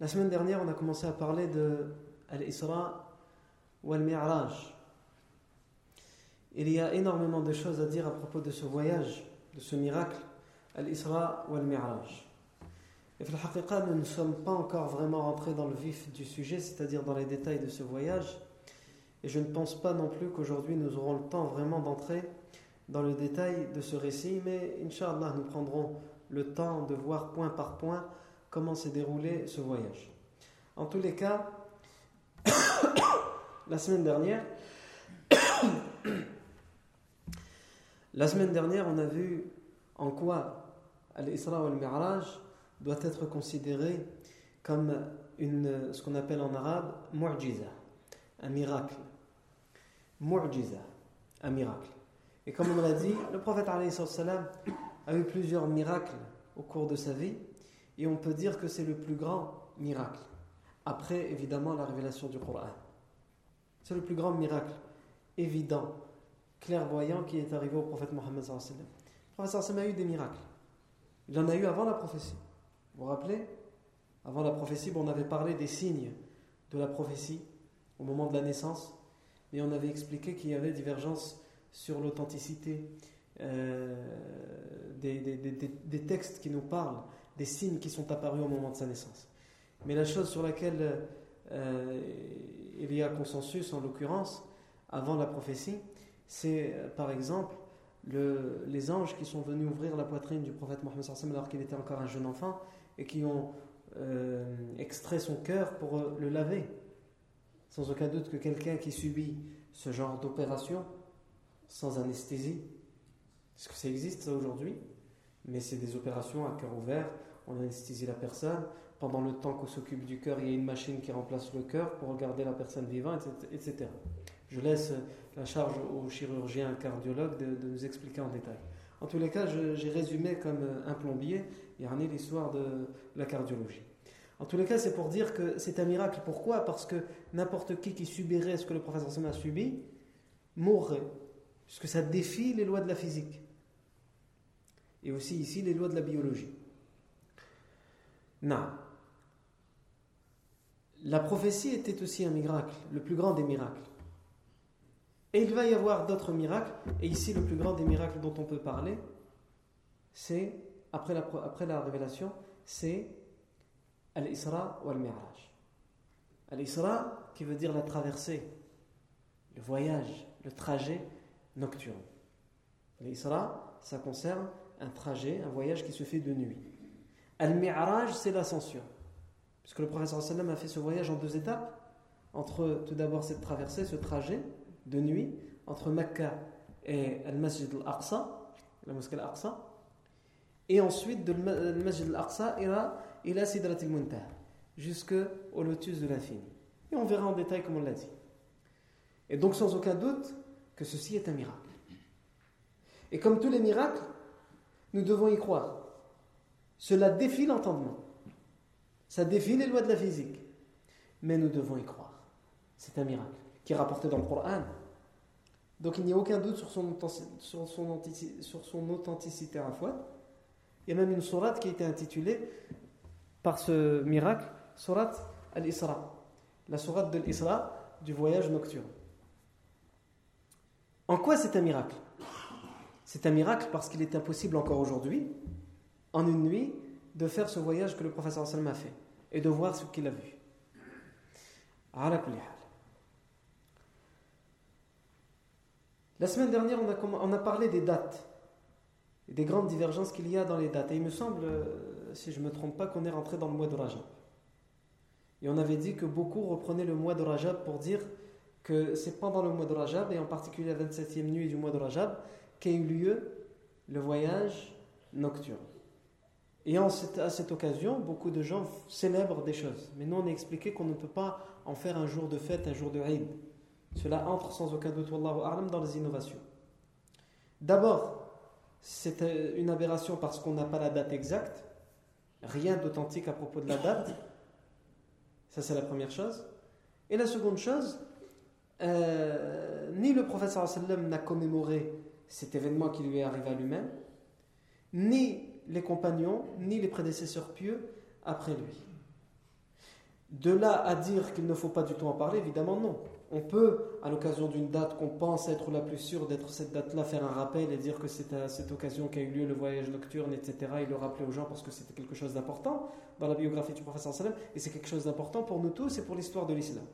La semaine dernière, on a commencé à parler de Al-Isra ou Al-Mi'raj. Il y a énormément de choses à dire à propos de ce voyage, de ce miracle, Al-Isra ou Al-Mi'raj. Et nous ne sommes pas encore vraiment rentrés dans le vif du sujet, c'est-à-dire dans les détails de ce voyage. Et je ne pense pas non plus qu'aujourd'hui nous aurons le temps vraiment d'entrer dans le détail de ce récit, mais Inch'Allah, nous prendrons le temps de voir point par point comment s'est déroulé ce voyage. En tous les cas, la semaine dernière, la semaine dernière, on a vu en quoi Al-Isra ou Al-Mi'raj doit être considéré comme une, ce qu'on appelle en arabe mu'jiza, un miracle. Mu'jiza, un miracle. Et comme on l'a dit, le prophète a eu plusieurs miracles au cours de sa vie, et on peut dire que c'est le plus grand miracle. Après, évidemment, la révélation du Coran. C'est le plus grand miracle évident, clairvoyant qui est arrivé au prophète Mohammed. Le prophète a eu des miracles. Il en a eu avant la prophétie. Vous vous rappelez? Avant la prophétie, on avait parlé des signes de la prophétie au moment de la naissance, et on avait expliqué qu'il y avait divergence sur l'authenticité euh, des, textes qui nous parlent des signes qui sont apparus au moment de sa naissance. Mais la chose sur laquelle euh, il y a consensus, en l'occurrence, avant la prophétie, c'est euh, par exemple le, les anges qui sont venus ouvrir la poitrine du prophète Mohammed alors qu'il était encore un jeune enfant et qui ont euh, extrait son cœur pour le laver. Sans aucun doute que quelqu'un qui subit ce genre d'opération sans anesthésie, est-ce que ça existe aujourd'hui Mais c'est des opérations à cœur ouvert, on anesthésie la personne. Pendant le temps qu'on s'occupe du cœur, il y a une machine qui remplace le cœur pour regarder la personne vivante, etc. Je laisse la charge au chirurgien cardiologue de, nous expliquer en détail. En tous les cas, j'ai résumé comme un plombier, il y a l'histoire de la cardiologie. En tous les cas, c'est pour dire que c'est un miracle. Pourquoi? Parce que n'importe qui qui subirait ce que le professeur Sam a subi mourrait. Puisque ça défie les lois de la physique. Et aussi ici les lois de la biologie. Non. La prophétie était aussi un miracle, le plus grand des miracles. Et il va y avoir d'autres miracles, et ici le plus grand des miracles dont on peut parler, c'est, après la, révélation, c'est Al-Isra ou Al-Mi'raj. Al-Isra qui veut dire la traversée, le voyage, le trajet nocturne. L'Isra, ça concerne un trajet, un voyage qui se fait de nuit. Al-Mi'raj, c'est l'ascension. Puisque le professeur sallam a fait ce voyage en deux étapes. Entre tout d'abord cette traversée, ce trajet de nuit, entre Mecca et Al-Masjid al-Aqsa, la mosquée al-Aqsa. Et ensuite de Al-Masjid al-Aqsa il a Sidrat al-Muntaha, jusqu'au lotus de l'infini. Et on verra en détail comme on l'a dit. Et donc sans aucun doute que ceci est un miracle. Et comme tous les miracles, nous devons y croire. Cela défie l'entendement. Ça défie les lois de la physique. Mais nous devons y croire. C'est un miracle qui est rapporté dans le Coran. Donc il n'y a aucun doute sur son, sur son, sur son authenticité à la fois. Il y a même une sourate qui a été intitulée par ce miracle, sourate al-Isra, la sourate de l'Isra du voyage nocturne. En quoi c'est un miracle? C'est un miracle parce qu'il est impossible encore aujourd'hui, en une nuit, de faire ce voyage que le professeur sallam a fait et de voir ce qu'il a vu. La semaine dernière, on a, parlé des dates des grandes divergences qu'il y a dans les dates. Et il me semble, euh, si je ne me trompe pas, qu'on est rentré dans le mois de Rajab. Et on avait dit que beaucoup reprenaient le mois de Rajab pour dire que c'est pendant le mois de Rajab, et en particulier la 27e nuit du mois de Rajab, qu'a eu lieu le voyage nocturne. Et à cette occasion, beaucoup de gens célèbrent des choses. Mais nous, on a expliqué qu'on ne peut pas en faire un jour de fête, un jour de Eid. Cela entre sans aucun doute, dans les innovations. D'abord, c'est une aberration parce qu'on n'a pas la date exacte. Rien d'authentique à propos de la date. Ça, c'est la première chose. Et la seconde chose, euh, ni le sallam n'a commémoré cet événement qui lui est arrivé à lui-même, ni les compagnons, ni les prédécesseurs pieux après lui. De là à dire qu'il ne faut pas du tout en parler, évidemment non. On peut, à l'occasion d'une date qu'on pense être la plus sûre d'être cette date-là, faire un rappel et dire que c'est à cette occasion qu'a eu lieu le voyage nocturne, etc. et le rappeler aux gens parce que c'était quelque chose d'important dans la biographie du professeur sallam et c'est quelque chose d'important pour nous tous et pour l'histoire de l'islam.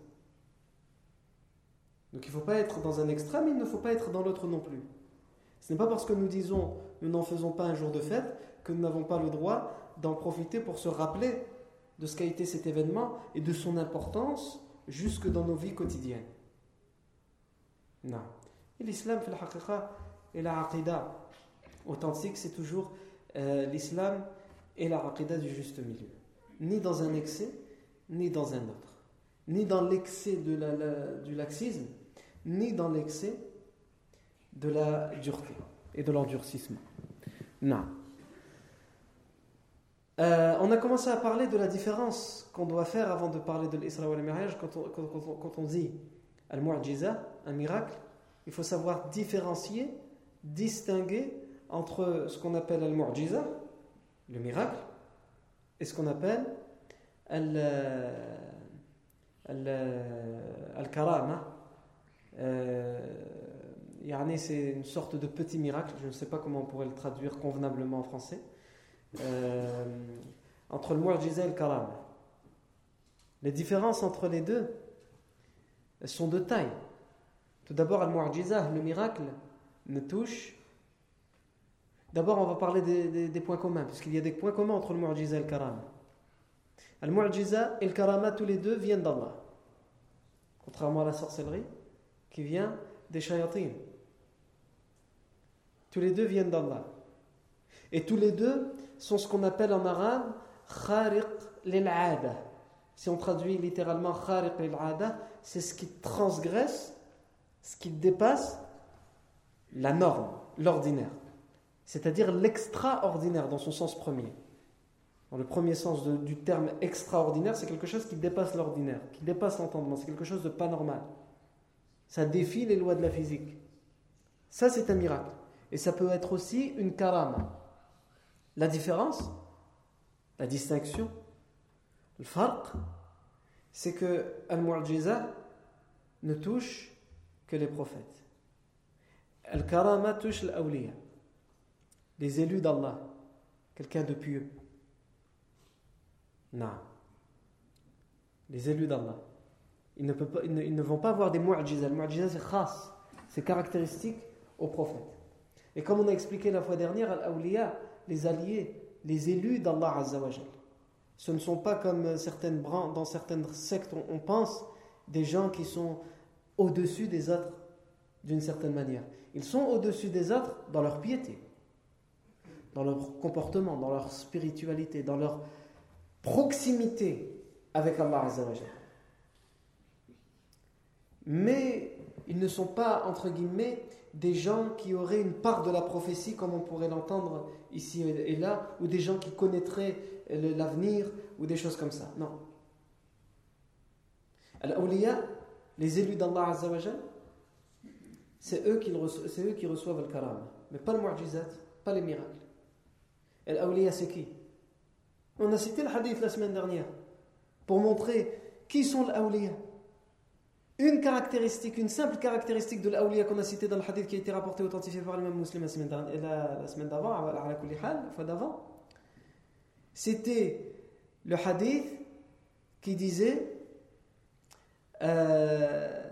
Donc il ne faut pas être dans un extrême, il ne faut pas être dans l'autre non plus. Ce n'est pas parce que nous disons nous n'en faisons pas un jour de fête que nous n'avons pas le droit d'en profiter pour se rappeler de ce qu'a été cet événement et de son importance jusque dans nos vies quotidiennes. Non. Et l'islam, et la aqidah authentique, c'est toujours euh, l'islam et la aqidah du juste milieu. Ni dans un excès, ni dans un autre. Ni dans l'excès du laxisme, ni dans l'excès de la dureté et de l'endurcissement. Non. Euh, on a commencé à parler de la différence qu'on doit faire avant de parler de l'Isra et le Miraj quand on, dit Al-Mu'jiza, un miracle. Il faut savoir différencier, distinguer entre ce qu'on appelle Al-Mu'jiza, le miracle, et ce qu'on appelle Al-Karama. Euh, c'est une sorte de petit miracle, je ne sais pas comment on pourrait le traduire convenablement en français, euh, entre le mu'jiza et le karam. Les différences entre les deux sont de taille. Tout d'abord, al-mu'jiza, le miracle, ne touche. D'abord, on va parler des, points communs, parce qu'il y a des points communs entre le mu'jiza et le karam. Al-mu'jiza et le karama, tous les deux viennent d'Allah. Contrairement à la sorcellerie, qui vient des shayatin. Tous les deux viennent d'Allah. Et tous les deux sont ce qu'on appelle en arabe khariq lil'ada. Si on traduit littéralement khariq lil'ada, c'est ce qui transgresse, ce qui dépasse la norme, l'ordinaire. C'est-à-dire l'extraordinaire dans son sens premier. Dans le premier sens du terme extraordinaire, c'est quelque chose qui dépasse l'ordinaire, qui dépasse l'entendement, c'est quelque chose de pas normal. Ça défie les lois de la physique. Ça, c'est un miracle. Et ça peut être aussi une karama. La différence, la distinction, le farq, c'est que Al-Mu'jiza ne touche que les prophètes. Al-Karama touche l'awliya, les élus d'Allah, quelqu'un de pieux. Non. Les élus d'Allah. Ils ne, ils, ne, vont pas avoir des mu'jiza. Le mu'jiza, c'est khas, c'est caractéristique aux prophètes. Et comme on a expliqué la fois dernière, Al-Awliya, les alliés, les élus d'Allah Azzawajal. Ce ne sont pas comme certaines dans certaines sectes, on, pense, des gens qui sont au-dessus des autres d'une certaine manière. Ils sont au-dessus des autres dans leur piété, dans leur comportement, dans leur spiritualité, dans leur proximité avec Allah Azzawajal. Mais ils ne sont pas, entre guillemets, des gens qui auraient une part de la prophétie, comme on pourrait l'entendre ici et là, ou des gens qui connaîtraient l'avenir, ou des choses comme ça. Non. Al-Awliya, les élus d'Allah Azzawajal, c'est eux, qui eux qui reçoivent le karam, mais pas le mu'jizat, pas les miracles. Al-Awliya, c'est qui? On a cité le hadith la semaine dernière pour montrer qui sont les awliya. Une caractéristique, une simple caractéristique de l'awliya qu'on a cité dans le hadith qui a été rapporté authentifié par l'imam musulman la semaine d'avant, la fois d'avant, c'était le hadith qui disait euh,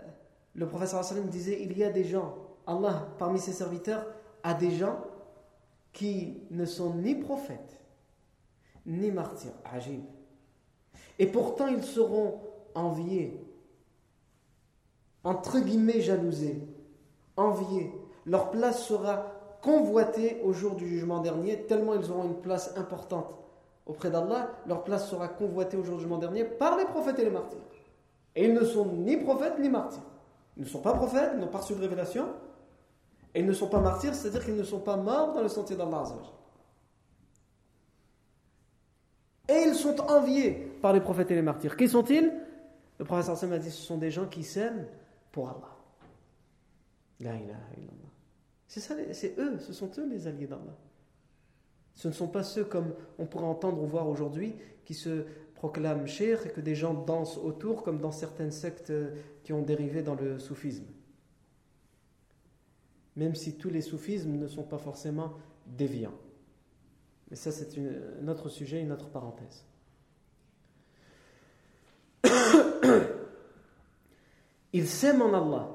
le professeur disait il y a des gens, Allah parmi ses serviteurs a des gens qui ne sont ni prophètes ni martyrs. Ajib. Et pourtant ils seront enviés, entre guillemets jalousés, enviés. Leur place sera convoitée au jour du jugement dernier, tellement ils auront une place importante auprès d'Allah. Leur place sera convoitée au jour du jugement dernier par les prophètes et les martyrs. Et ils ne sont ni prophètes ni martyrs. Ils ne sont pas prophètes, ils n'ont pas reçu de révélation. Et ils ne sont pas martyrs, c'est-à-dire qu'ils ne sont pas morts dans le sentier d'Allah. Et ils sont enviés par les prophètes et les martyrs. Qui sont-ils? Le prophète a dit ce sont des gens qui s'aiment pour Allah. La ilaha illallah. C'est ça, c'est eux, ce sont eux les alliés d'Allah. Ce ne sont pas ceux comme on pourrait entendre ou voir aujourd'hui qui se proclament chers et que des gens dansent autour comme dans certaines sectes qui ont dérivé dans le soufisme. Même si tous les soufismes ne sont pas forcément déviants. Mais ça, c'est un autre sujet, une autre parenthèse. Ils s'aiment en Allah,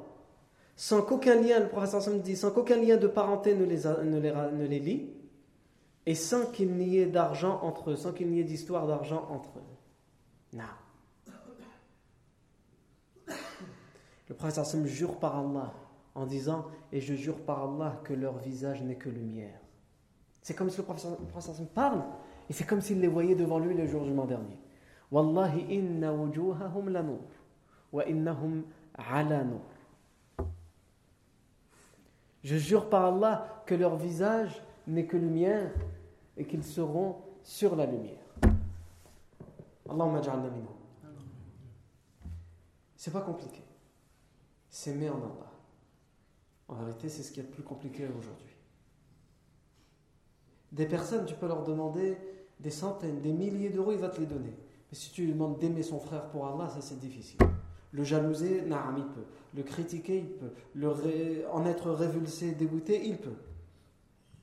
sans qu'aucun lien, le professeur Sam dit, sans qu'aucun lien de parenté ne les, ne les, ne les lie, et sans qu'il n'y ait d'argent entre eux, sans qu'il n'y ait d'histoire d'argent entre eux. Non. Le professeur Sam jure par Allah en disant Et je jure par Allah que leur visage n'est que lumière. C'est comme si le professeur, Sam parle et c'est comme s'il les voyait devant lui le jour du dernier. Wallahi inna wujuhahum lanur wa innahum ala Je jure par Allah que leur visage n'est que lumière et qu'ils seront sur la lumière. Allahumma ja'alna minhum. C'est pas compliqué. S'aimer en Allah. En vérité, c'est ce qui est le plus compliqué aujourd'hui. Des personnes, tu peux leur demander des centaines, des milliers d'euros, il va te les donner. Mais si tu lui demandes d'aimer son frère pour Allah, ça c'est difficile. Le jalouser, naam, il peut. Le critiquer, il peut. Le En être révulsé, dégoûté, il peut.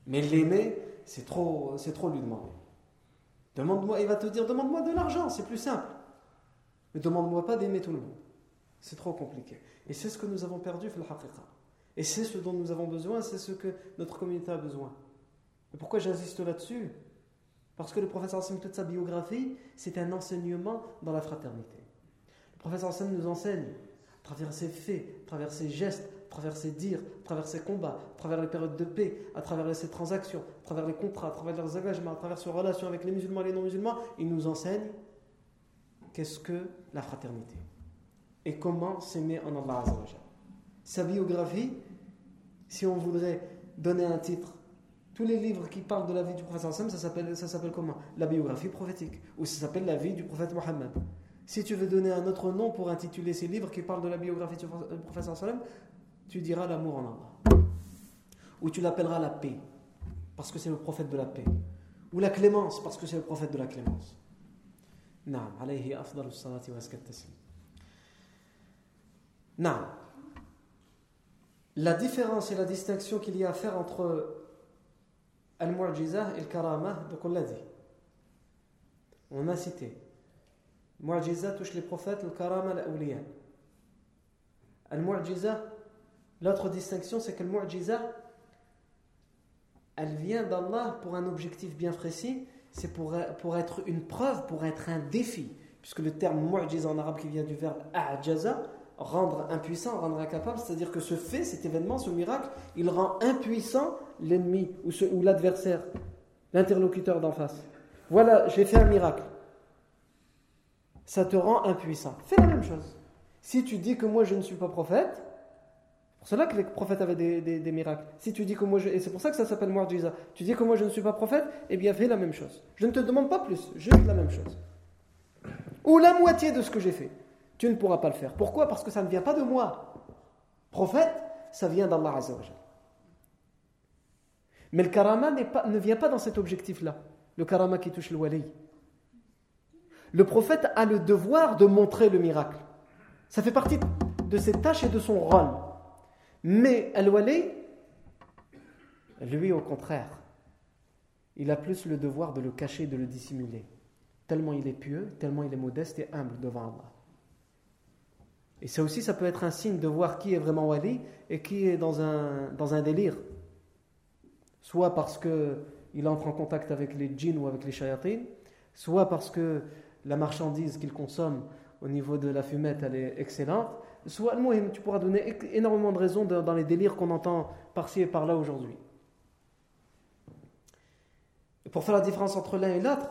Mais l'aimer, c'est trop, c'est trop lui demander. Demande-moi, il va te dire demande-moi de l'argent, c'est plus simple. Mais demande-moi pas d'aimer tout le monde. C'est trop compliqué. Et c'est ce que nous avons perdu, Et c'est ce dont nous avons besoin, c'est ce que notre communauté a besoin. Et pourquoi j'insiste là-dessus? Parce que le professeur Hassan, toute sa biographie, c'est un enseignement dans la fraternité. Professeur Hassan nous enseigne, à travers ses faits, à travers ses gestes, à travers ses dires, à travers ses combats, à travers les périodes de paix, à travers ses transactions, à travers les contrats, à travers leurs engagements, à travers ses relations avec les musulmans et les non-musulmans, il nous enseigne qu'est-ce que la fraternité et comment s'aimer en Allah Sa biographie, si on voudrait donner un titre tous les livres qui parlent de la vie du prophète ça ça s'appelle comment? La biographie prophétique. Ou ça s'appelle la vie du prophète Mohammed. Si tu veux donner un autre nom pour intituler ces livres qui parlent de la biographie du prophète tu diras l'amour en Allah. Ou tu l'appelleras la paix, parce que c'est le prophète de la paix. Ou la clémence, parce que c'est le prophète de la clémence. Naam, alayhi afdalu salati wa Naam. La différence et la distinction qu'il y a à faire entre Al-Mu'jiza et Al-Karama, donc on l'a dit. On a cité. Mu'jiza touche les prophètes, Al-Karama, l'Awliya. Al-Mu'jiza, l'autre distinction, c'est que le elle vient d'Allah pour un objectif bien précis, c'est pour, pour être une preuve, pour être un défi. Puisque le terme Mu'jiza en arabe qui vient du verbe A'jaza, rendre impuissant, rendre incapable, c'est-à-dire que ce fait, cet événement, ce miracle, il rend impuissant l'ennemi ou, ou l'adversaire, l'interlocuteur d'en face. Voilà, j'ai fait un miracle. Ça te rend impuissant. Fais la même chose. Si tu dis que moi je ne suis pas prophète, C'est cela que les prophètes avaient des, miracles. Si tu dis que moi, je, et c'est pour ça que ça s'appelle mu'jiza, tu dis que moi je ne suis pas prophète, eh bien fais la même chose. Je ne te demande pas plus, juste la même chose. Ou la moitié de ce que j'ai fait. Tu ne pourras pas le faire. Pourquoi? Parce que ça ne vient pas de moi. Prophète, ça vient d'Allah Azzawajal. Mais le karama ne vient pas dans cet objectif-là. Le karama qui touche le wali. Le prophète a le devoir de montrer le miracle. Ça fait partie de ses tâches et de son rôle. Mais Al-Wali, lui au contraire, il a plus le devoir de le cacher, de le dissimuler. Tellement il est pieux, tellement il est modeste et humble devant Allah. Et ça aussi, ça peut être un signe de voir qui est vraiment Wali et qui est dans un, délire. Soit parce qu'il entre en contact avec les djinns ou avec les shayatines, soit parce que la marchandise qu'il consomme au niveau de la fumette, elle est excellente, soit tu pourras donner énormément de raisons dans les délires qu'on entend par-ci et par-là aujourd'hui. Pour faire la différence entre l'un et l'autre,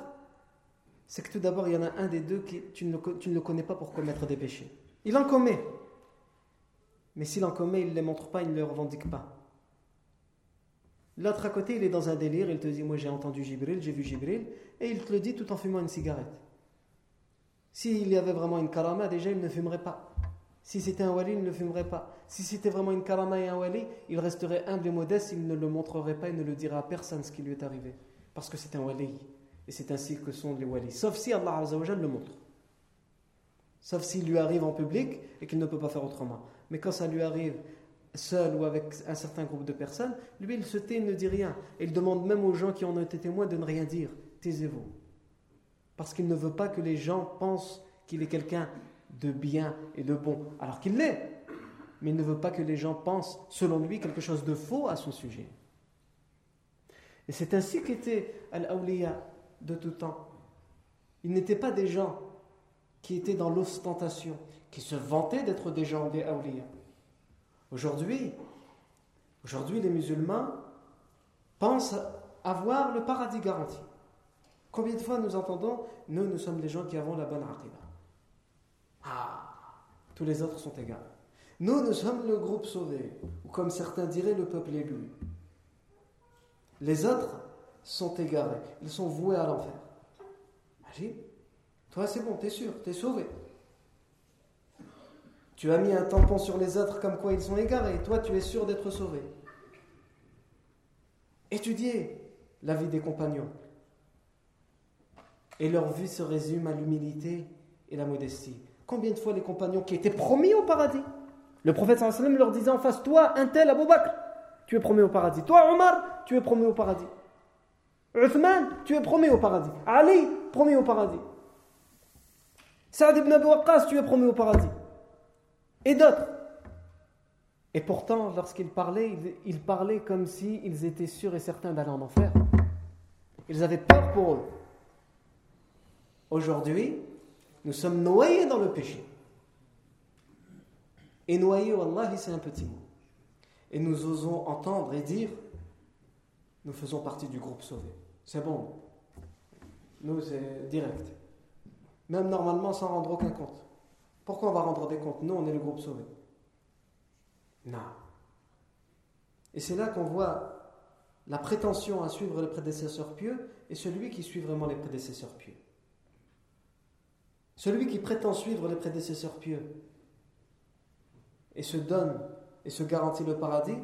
c'est que tout d'abord, il y en a un des deux qui tu ne, tu ne le connais pas pour commettre des péchés. Il en commet. Mais s'il en commet, il ne les montre pas, il ne les revendique pas. L'autre à côté, il est dans un délire, il te dit Moi j'ai entendu Jibril, j'ai vu Jibril, et il te le dit tout en fumant une cigarette. S'il y avait vraiment une karama, déjà il ne fumerait pas. Si c'était un wali, il ne fumerait pas. Si c'était vraiment une karama et un wali, il resterait humble et modeste, il ne le montrerait pas, il ne le dirait à personne ce qui lui est arrivé. Parce que c'est un wali. Et c'est ainsi que sont les walis. Sauf si Allah le montre. Sauf s'il lui arrive en public et qu'il ne peut pas faire autrement. Mais quand ça lui arrive seul ou avec un certain groupe de personnes, lui il se tait, il ne dit rien. Et il demande même aux gens qui en ont été témoins de ne rien dire. Taisez-vous. Parce qu'il ne veut pas que les gens pensent qu'il est quelqu'un de bien et de bon, alors qu'il l'est. Mais il ne veut pas que les gens pensent, selon lui, quelque chose de faux à son sujet. Et c'est ainsi qu'était Al-Awliya de tout temps. Ils n'étaient pas des gens qui étaient dans l'ostentation, qui se vantaient d'être des gens des awliya. Aujourd'hui, aujourd'hui, les musulmans pensent avoir le paradis garanti. Combien de fois nous entendons Nous, nous sommes les gens qui avons la bonne aqidah. Ah, tous les autres sont égaux. Nous, nous sommes le groupe sauvé, ou comme certains diraient, le peuple élu. Les autres sont égarés, ils sont voués à l'enfer. Imagine toi, c'est bon, t'es sûr, t'es sauvé. Tu as mis un tampon sur les autres comme quoi ils sont égarés. Toi, tu es sûr d'être sauvé. Étudiez la vie des compagnons. Et leur vie se résume à l'humilité et la modestie. Combien de fois les compagnons qui étaient promis au paradis Le prophète sallam leur disait en face Toi, un tel Abu Bakr, tu es promis au paradis. Toi, Omar, tu es promis au paradis. Uthman, tu es promis au paradis. Ali, promis au paradis. Saad ibn Abi Waqqas, tu es promis au paradis. Et d'autres. Et pourtant, lorsqu'ils parlaient, ils parlaient comme s'ils étaient sûrs et certains d'aller en enfer. Ils avaient peur pour eux. Aujourd'hui, nous sommes noyés dans le péché. Et noyés, Wallah, c'est un petit mot. Et nous osons entendre et dire nous faisons partie du groupe sauvé. C'est bon. Nous, c'est direct. Même normalement sans rendre aucun compte. Pourquoi on va rendre des comptes? Nous, on est le groupe sauvé. Non. Et c'est là qu'on voit la prétention à suivre les prédécesseurs pieux et celui qui suit vraiment les prédécesseurs pieux. Celui qui prétend suivre les prédécesseurs pieux et se donne et se garantit le paradis,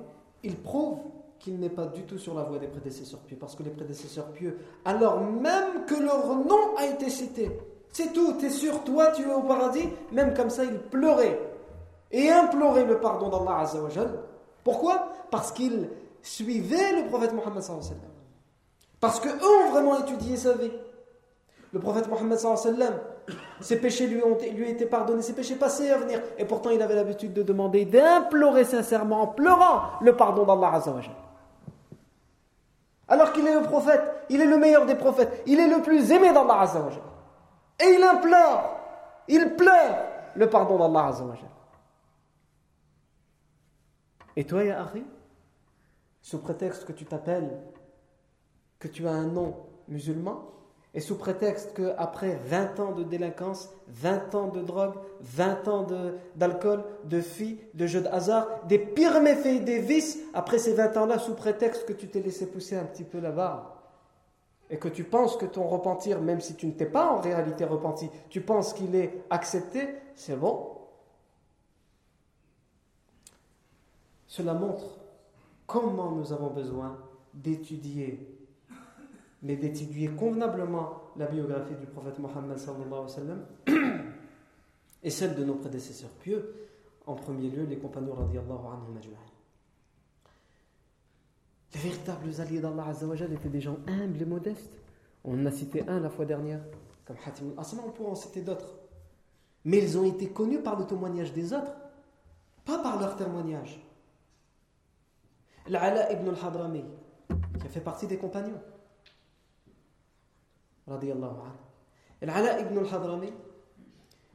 il prouve qu'il n'est pas du tout sur la voie des prédécesseurs pieux. Parce que les prédécesseurs pieux, alors même que leur nom a été cité, c'est tout, tu es sûr, toi tu es au paradis. Même comme ça, il pleurait et implorait le pardon d'Allah Azzawajal. Pourquoi? Parce qu'il suivait le prophète Mohammed Parce qu'eux ont vraiment étudié sa vie. Le prophète Mohammed ses péchés lui ont lui été pardonnés, ses péchés passés à venir. Et pourtant, il avait l'habitude de demander, d'implorer sincèrement, en pleurant, le pardon d'Allah Azzawajal. Alors qu'il est le prophète, il est le meilleur des prophètes, il est le plus aimé d'Allah Azzawajal. Et il implore, il pleure le pardon d'Allah Azzawajal. Et toi, Ya sous prétexte que tu t'appelles, que tu as un nom musulman, Et sous prétexte qu'après 20 ans de délinquance, 20 ans de drogue, 20 ans d'alcool, de, filles, de jeux de hasard, des pires méfaits des vices, après ces 20 ans-là, sous prétexte que tu t'es laissé pousser un petit peu la barbe, et que tu penses que ton repentir, même si tu ne t'es pas en réalité repenti, tu penses qu'il est accepté, c'est bon. Cela montre comment nous avons besoin d'étudier mais d'étudier convenablement la biographie du prophète Mohammed et celle de nos prédécesseurs pieux, en premier lieu les compagnons radiallahu anhum Les véritables alliés d'Allah Azzawajal étaient des gens humbles et modestes. On en a cité un la fois dernière, comme Hatim al-Asma, on pourrait en citer d'autres. Mais ils ont été connus par le témoignage des autres, pas par leur témoignage. L'Ala ibn al-Hadrami, qui a fait partie des compagnons, Al-Ala ibn al-Hadrami,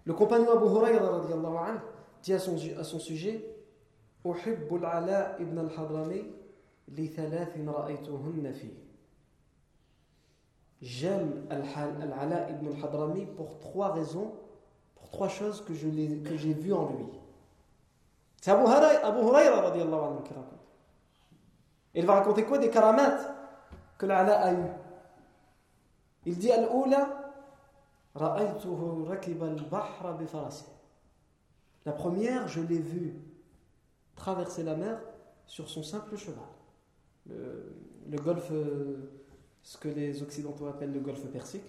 le compagnon Abu Huraira dit à son, à son sujet Uhibbu al-Ala ibn al-Hadrami li thalathin ra'aytuhunna fi. J'aime al-Ala ibn al-Hadrami pour trois raisons, pour trois choses que j'ai vues en lui. C'est Abu Huraira qui raconte. Il va raconter quoi Des karamates que l'Ala a eues? Il dit Al-Oula, La première, je l'ai vu traverser la mer sur son simple cheval. Le, golfe, ce que les Occidentaux appellent le golfe Persique,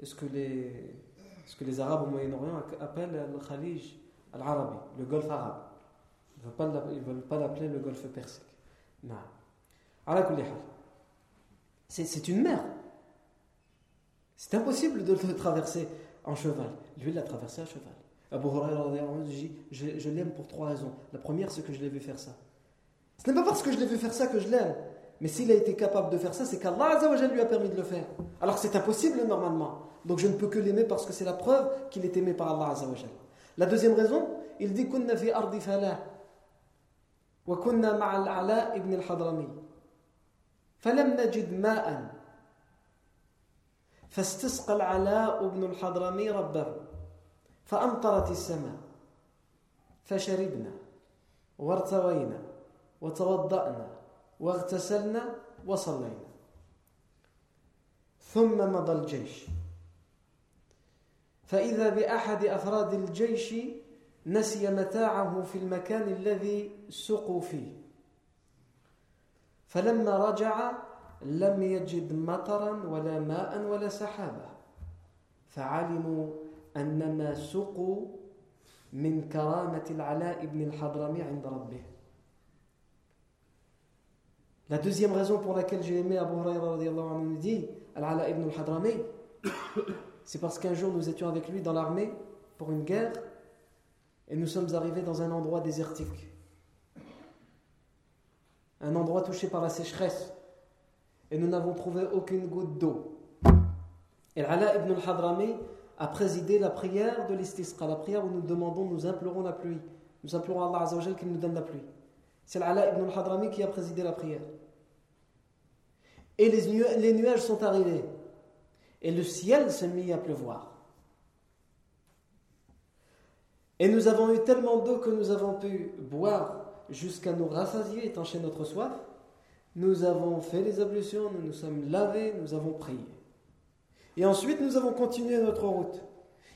et ce que les, Arabes au Moyen-Orient appellent le Khalij al-Arabi, le golfe arabe. Ils ne veulent pas l'appeler le golfe Persique. C'est une mer. C'est impossible de le traverser en cheval. Lui, il l'a traversé à cheval. Abu Huraira dit Je, l'aime pour trois raisons. La première, c'est que je l'ai vu faire ça. Ce n'est pas parce que je l'ai vu faire ça que je l'aime. Mais s'il a été capable de faire ça, c'est qu'Allah lui a permis de le faire. Alors c'est impossible normalement. Donc je ne peux que l'aimer parce que c'est la preuve qu'il est aimé par Allah La deuxième raison, il dit Kunna fi ardi falah. Wa kunna ma'al ala ibn al-hadrami. Falam najid ma'an. فاستسقى العلاء بن الحضرمي ربه فأمطرت السماء فشربنا وارتوينا وتوضأنا واغتسلنا وصلينا. ثم مضى الجيش. فإذا بأحد أفراد الجيش نسي متاعه في المكان الذي سقوا فيه. فلما رجع لم يجد مطرا ولا ماء ولا سحابة فعلموا أن ما سقوا من كرامة العلاء بن الحضرمي عند ربه La deuxième raison pour laquelle j'ai aimé Abu Huraira anhu dit Al-Ala ibn al-Hadrami, c'est parce qu'un jour nous étions avec lui dans l'armée pour une guerre et nous sommes arrivés dans un endroit désertique. Un endroit touché par la sécheresse et nous n'avons trouvé aucune goutte d'eau. Et Ala ibn al-Hadrami a présidé la prière de l'istisqa, la prière où nous demandons, nous implorons la pluie. Nous implorons Allah Azzawajal qu'il nous donne la pluie. C'est Ala ibn al-Hadrami qui a présidé la prière. Et les nuages sont arrivés. Et le ciel s'est mis à pleuvoir. Et nous avons eu tellement d'eau que nous avons pu boire jusqu'à nous rassasier, étancher notre soif nous avons fait les ablutions, nous nous sommes lavés, nous avons prié. Et ensuite, nous avons continué notre route.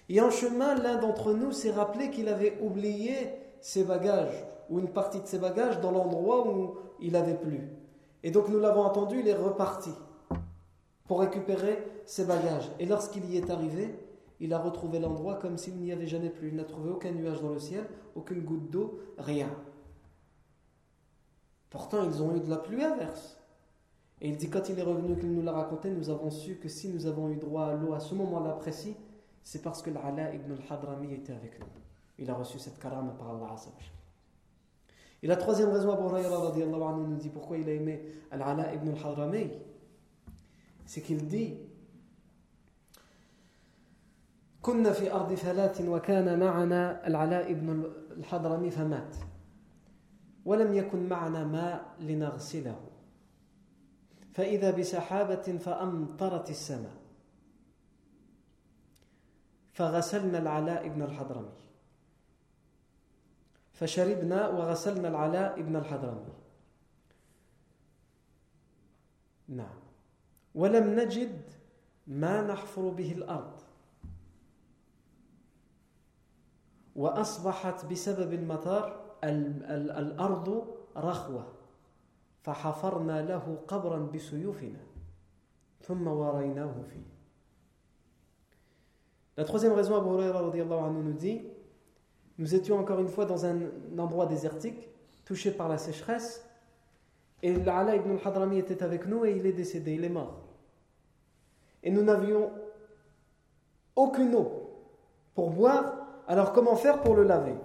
Et en chemin, l'un d'entre nous s'est rappelé qu'il avait oublié ses bagages, ou une partie de ses bagages, dans l'endroit où il avait plu. Et donc nous l'avons attendu, il est reparti pour récupérer ses bagages. Et lorsqu'il y est arrivé, il a retrouvé l'endroit comme s'il n'y avait jamais plu. Il n'a trouvé aucun nuage dans le ciel, aucune goutte d'eau, rien. Pourtant, ils ont eu de la pluie averse. Et il dit, quand il est revenu, qu'il nous l'a raconté, nous avons su que si nous avons eu droit à l'eau à ce moment-là précis, c'est parce que l'Ala ibn al-Hadrami était avec nous. Il a reçu cette karama par Allah Et la troisième raison, Abu Huraira nous dit pourquoi il a aimé Al-Ala ibn al-Hadrami, c'est qu'il dit كنا في أرض فلات وكان معنا العلاء بن الحضرمي فمات ولم يكن معنا ماء لنغسله. فإذا بسحابة فأمطرت السماء. فغسلنا العلاء ابن الحضرمي. فشربنا وغسلنا العلاء ابن الحضرمي. نعم. ولم نجد ما نحفر به الأرض. وأصبحت بسبب المطر الأرض رخوة فحفرنا له قبرا بسيوفنا ثم وريناه فيه La troisième raison, Abu Huraira nous dit Nous étions encore une fois dans un endroit désertique, touché par la sécheresse, et l'Ala ibn al-Hadrami était avec nous et il est décédé, il est mort. Et nous n'avions aucune eau pour boire, alors comment faire pour le laver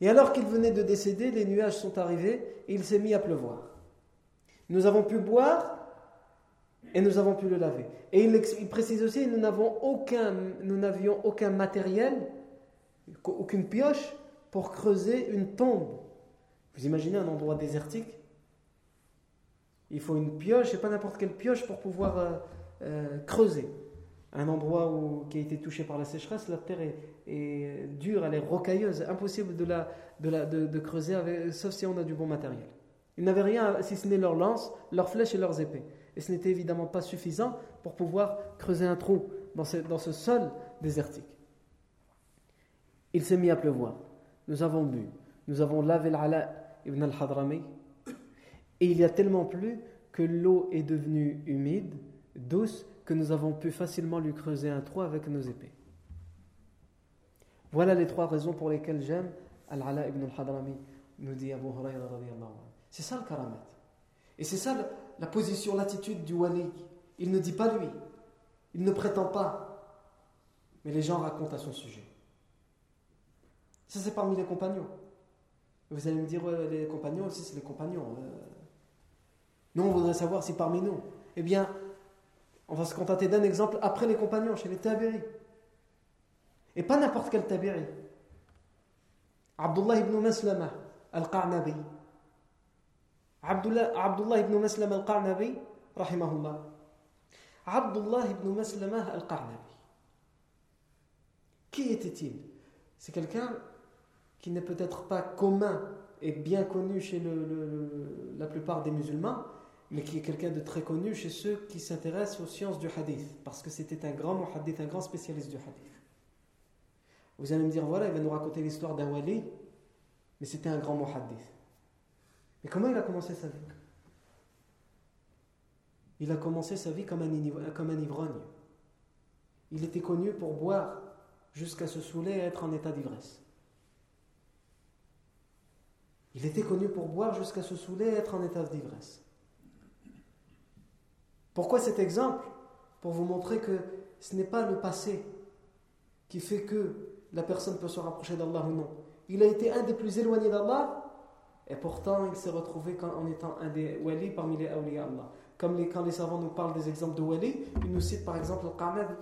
Et alors qu'il venait de décéder, les nuages sont arrivés et il s'est mis à pleuvoir. Nous avons pu boire et nous avons pu le laver. Et il, précise aussi, nous n'avions aucun matériel, aucune pioche pour creuser une tombe. Vous imaginez un endroit désertique? Il faut une pioche, et pas n'importe quelle pioche pour pouvoir euh, euh, creuser. Un endroit où, qui a été touché par la sécheresse, la terre est, dure, elle est rocailleuse, impossible de, la, de, creuser, avec, sauf si on a du bon matériel. Ils n'avaient rien si ce n'est leurs lances, leurs flèches et leurs épées. Et ce n'était évidemment pas suffisant pour pouvoir creuser un trou dans ce, dans ce sol désertique. Il s'est mis à pleuvoir. Nous avons bu. Nous avons lavé l'ala ibn al-Hadrami. Et il y a tellement plu que l'eau est devenue humide, douce, que nous avons pu facilement lui creuser un trou avec nos épées. Voilà les trois raisons pour lesquelles j'aime Al-Ala ibn al-Hadrami, nous dit Abu Huraira C'est ça le karamat. Et c'est ça la position, l'attitude du wali. Il ne dit pas lui, il ne prétend pas, mais les gens racontent à son sujet. Ça, c'est parmi les compagnons. Vous allez me dire, les compagnons aussi, c'est les compagnons. Euh. Nous, on voudrait savoir si parmi nous, eh bien, on va se contenter d'un exemple après les compagnons, chez les Tabiri. Et pas n'importe quel Tabiri. Abdullah ibn Maslama al-Qa'nabi. Abdullah, ibn Maslam al-Qarnabi, rahimahullah. Abdullah ibn Maslamah al-Qarnabi. Qui était-il? C'est quelqu'un qui n'est peut-être pas commun et bien connu chez la plupart des musulmans, mais qui est quelqu'un de très connu chez ceux qui s'intéressent aux sciences du hadith, parce que c'était un grand muhaddith, un grand spécialiste du hadith. Vous allez me dire, voilà, il va nous raconter l'histoire d'un wali, mais c'était un grand muhaddith. Et comment il a commencé sa vie? Il a commencé sa vie comme un, comme un ivrogne. Il était connu pour boire jusqu'à se saouler et être en état d'ivresse. Il était connu pour boire jusqu'à se saouler et être en état d'ivresse. Pourquoi cet exemple Pour vous montrer que ce n'est pas le passé qui fait que la personne peut se rapprocher d'Allah ou non. Il a été un des plus éloignés d'Allah et pourtant, il s'est retrouvé en étant un des wali parmi les awliya Allah. Comme quand les savants nous parlent des exemples de wali, ils nous citent par exemple le Qamadi.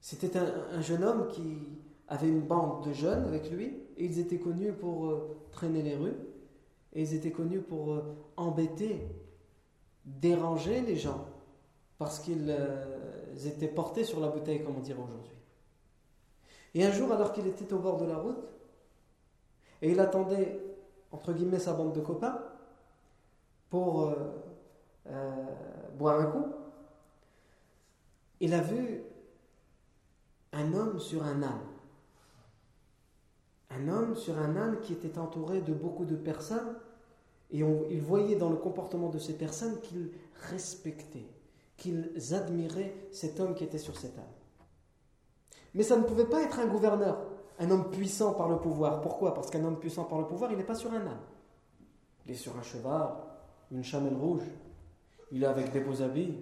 C'était un, jeune homme qui avait une bande de jeunes avec lui, et ils étaient connus pour euh, traîner les rues, et ils étaient connus pour euh, embêter, déranger les gens, parce qu'ils euh, étaient portés sur la bouteille, comme on dirait aujourd'hui. Et un jour, alors qu'il était au bord de la route, et il attendait, entre guillemets, sa bande de copains pour euh, boire un coup. Il a vu un homme sur un âne. Un homme sur un âne qui était entouré de beaucoup de personnes. Et il voyait dans le comportement de ces personnes qu'ils respectaient, qu'ils admiraient cet homme qui était sur cet âne. Mais ça ne pouvait pas être un gouverneur un homme puissant par le pouvoir. Pourquoi? Parce qu'un homme puissant par le pouvoir, il n'est pas sur un âne. Il est sur un cheval, une chamelle rouge. Il est avec des beaux habits,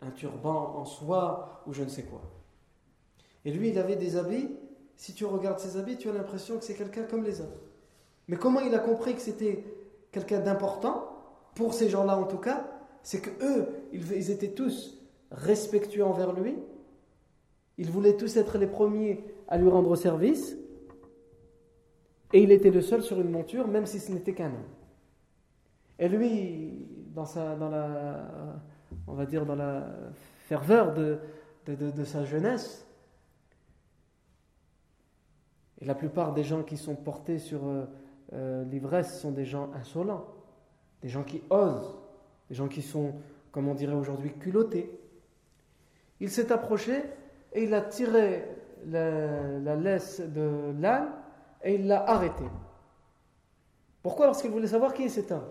un turban en soie ou je ne sais quoi. Et lui, il avait des habits. Si tu regardes ses habits, tu as l'impression que c'est quelqu'un comme les autres. Mais comment il a compris que c'était quelqu'un d'important, pour ces gens-là en tout cas, c'est que eux, ils étaient tous respectueux envers lui. Ils voulaient tous être les premiers à lui rendre service, et il était le seul sur une monture, même si ce n'était qu'un homme. Et lui, dans, sa, dans la, on va dire dans la ferveur de, de, sa jeunesse. Et la plupart des gens qui sont portés sur euh, l'ivresse sont des gens insolents, des gens qui osent, des gens qui sont, comme on dirait aujourd'hui, culottés. Il s'est approché et il a tiré la, la laisse de l'âne et il l'a arrêté. Pourquoi? Parce qu'il voulait savoir qui est cet homme.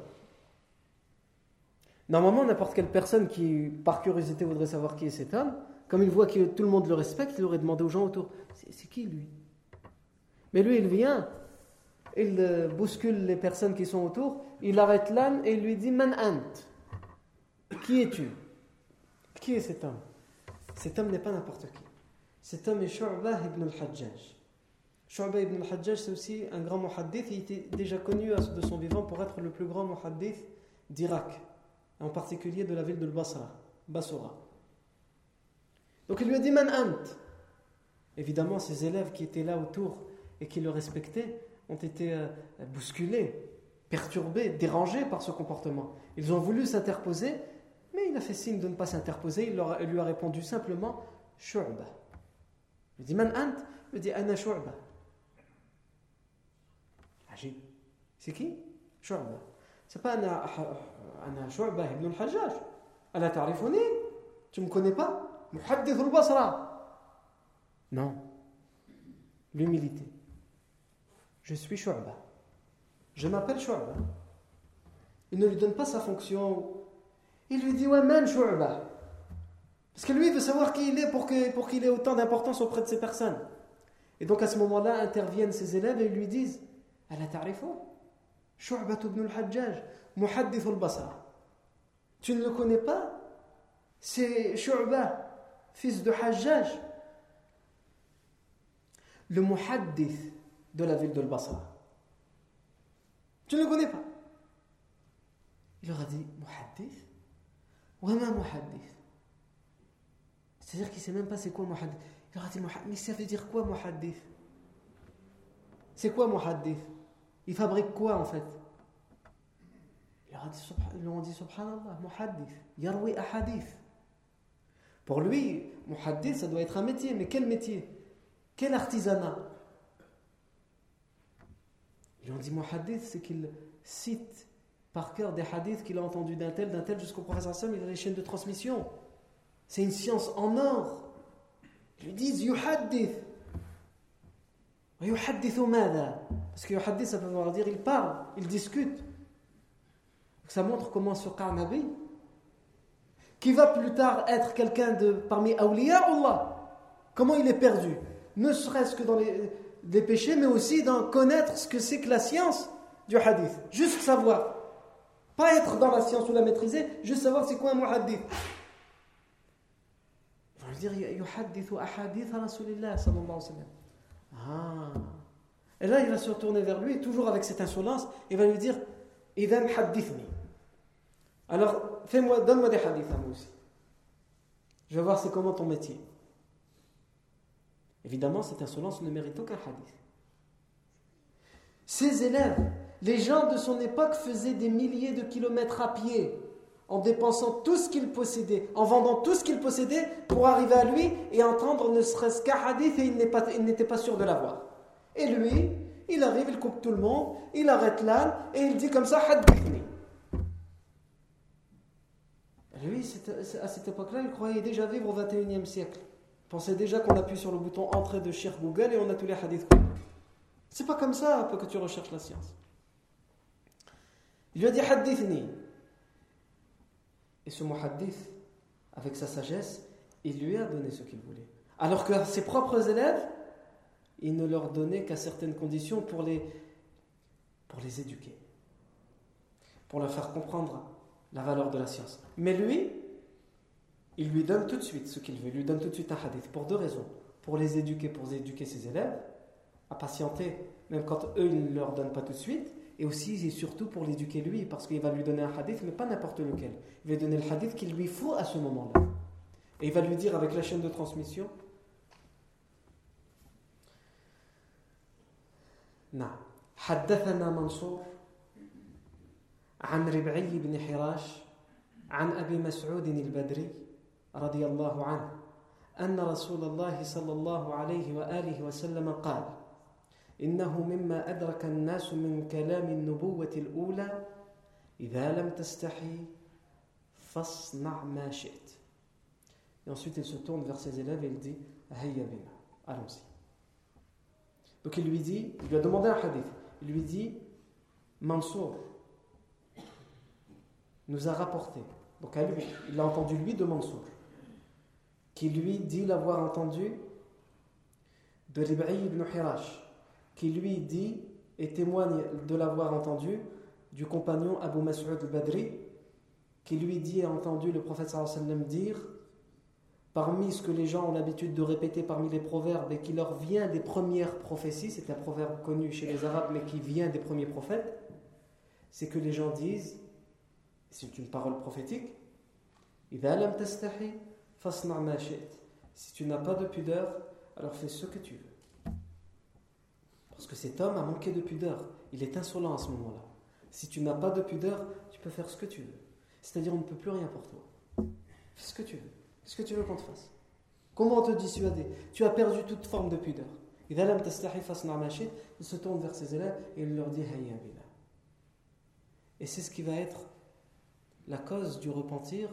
Normalement, n'importe quelle personne qui, par curiosité, voudrait savoir qui est cet homme, comme il voit que tout le monde le respecte, il aurait demandé aux gens autour C'est qui lui? Mais lui, il vient, il bouscule les personnes qui sont autour, il arrête l'âne et lui dit Man ant Qui es-tu? Qui est cet homme? Cet homme n'est pas n'importe qui. Cet homme est Shu'bah ibn al-Hajjaj. Shu'bah ibn al-Hajjaj, c'est aussi un grand muhaddith. Il était déjà connu de son vivant pour être le plus grand muhaddith d'Irak en particulier de la ville de Basra. Donc il lui a dit Man ant Évidemment, ses élèves qui étaient là autour et qui le respectaient ont été euh, bousculés, perturbés, dérangés par ce comportement. Ils ont voulu s'interposer, mais il a fait signe de ne pas s'interposer. Il, lui a répondu simplement Shu'ba. Il dit Man ant? Il dit Ana Shu'ba. Ajib. C'est qui? Shu'ba. C'est pas Ana, ana ibn al-Hajjaj. Ala ta'rifuni? Tu me connais pas? Muhaddith al-Basra. Non. L'humilité. Je suis Shu'ba. Je m'appelle Shu'ba. Il ne lui donne pas sa fonction. Il lui dit Ouais, man Shu'ba. Parce que lui, il veut savoir qui il est pour qu'il ait autant d'importance auprès de ces personnes. Et donc à ce moment-là, interviennent ses élèves et ils lui disent Ala ta'rifu? Shu'ba ibn al-Hajjaj. Muhaddith al-Basra. Tu ne le connais pas? C'est Shu'ba, fils de Hajjaj. Le Muhaddith de la ville de Basra. Tu ne le connais pas. Il leur a dit Muhaddith? Wama Muhaddith. C'est-à-dire qu'il ne sait même pas c'est quoi Muhaddith. Il leur a dit Mais ça veut dire quoi Muhaddith? C'est quoi Muhaddith? Il fabrique quoi en fait? Ils lui ont dit Subhanallah, muhaddith, yarwi ahadith. Pour lui, muhaddith, ça doit être un métier, mais quel métier? Quel artisanat? Ils ont dit muhaddith, c'est qu'il cite par cœur des hadiths qu'il a entendus d'un tel, d'un tel, jusqu'au professeur Sam, il a les chaînes de transmission. C'est une science en or. Ils lui disent yuhaddith. Yuhaddithu mada Parce que yuhaddith, ça veut dire il parle, il discute. Ça montre comment ce Qarnabi, qui va plus tard être quelqu'un de parmi Awliya Allah, comment il est perdu? Ne serait-ce que dans les, péchés, mais aussi dans connaître ce que c'est que la science du hadith. Juste savoir. Pas être dans la science ou la maîtriser, juste savoir c'est quoi un muhaddith. Il va dire yuhaddithu ahadith rasulillah sallallahu alayhi wa. Ah. Et là, il va se retourner vers lui, toujours avec cette insolence, et va lui dire Idhan haddithni. Alors, fais-moi, donne-moi des hadiths à moi aussi. Je vais voir c'est comment ton métier. Évidemment, cette insolence ne mérite aucun hadith. Ses élèves, les gens de son époque faisaient des milliers de kilomètres à pied en dépensant tout ce qu'ils possédaient, en vendant tout ce qu'ils possédaient pour arriver à lui et entendre ne serait-ce qu'un hadith et il n'était pas, sûr de l'avoir. Et lui, il arrive, il coupe tout le monde, il arrête l'âne et il dit comme ça hadithni. Lui, à cette époque-là, il croyait déjà vivre au 21e siècle. Pensait déjà qu'on appuie sur le bouton entrée de Shir Google et on a tous les hadiths. C'est pas comme ça que tu recherches la science. Il lui a dit hadithni. Et ce muhaddith, avec sa sagesse, il lui a donné ce qu'il voulait. Alors que ses propres élèves, il ne leur donnait qu'à certaines conditions pour les, pour les éduquer, pour leur faire comprendre la valeur de la science. Mais lui, il lui donne tout de suite ce qu'il veut. Il lui donne tout de suite un hadith pour deux raisons. Pour les éduquer, pour éduquer ses élèves, à patienter, même quand eux, ils ne leur donnent pas tout de suite. Et aussi et surtout pour l'éduquer lui, parce qu'il va lui donner un hadith, mais pas n'importe lequel. Il va lui donner le hadith qu'il lui faut à ce moment-là. Et il va lui dire avec la chaîne de transmission Non. حدثنا منصور عن ربعي بن حراش عن أبي مسعود البدري رضي الله عنه أن رسول الله صلى الله عليه وآله وسلم قال إنه مما أدرك الناس من كلام النبوة الأولى إذا لم تستحي فاصنع ما شئت Et ensuite, il se tourne vers ses élèves et il dit Hayya bina, allons-y. Donc il lui dit, il lui a demandé un hadith. Il lui dit Mansour nous a rapporté, donc à lui, il l'a entendu lui de Mansour, qui lui dit l'avoir entendu de Rib'i ibn Hirash, qui lui dit et témoigne de l'avoir entendu du compagnon Abu Mas'ud al-Badri, qui lui dit et entendu le prophète sallam dire parmi ce que les gens ont l'habitude de répéter parmi les proverbes et qui leur vient des premières prophéties, c'est un proverbe connu chez les Arabes mais qui vient des premiers prophètes, c'est que les gens disent, c'est une parole prophétique, si tu n'as pas de pudeur, alors fais ce que tu veux. Parce que cet homme a manqué de pudeur. Il est insolent à ce moment-là. Si tu n'as pas de pudeur, tu peux faire ce que tu veux. C'est-à-dire, on ne peut plus rien pour toi. Fais ce que tu veux. Qu'est-ce que tu veux qu'on te fasse Comment te dissuader? Tu as perdu toute forme de pudeur. Il se tourne vers ses élèves et il leur dit Et c'est ce qui va être la cause du repentir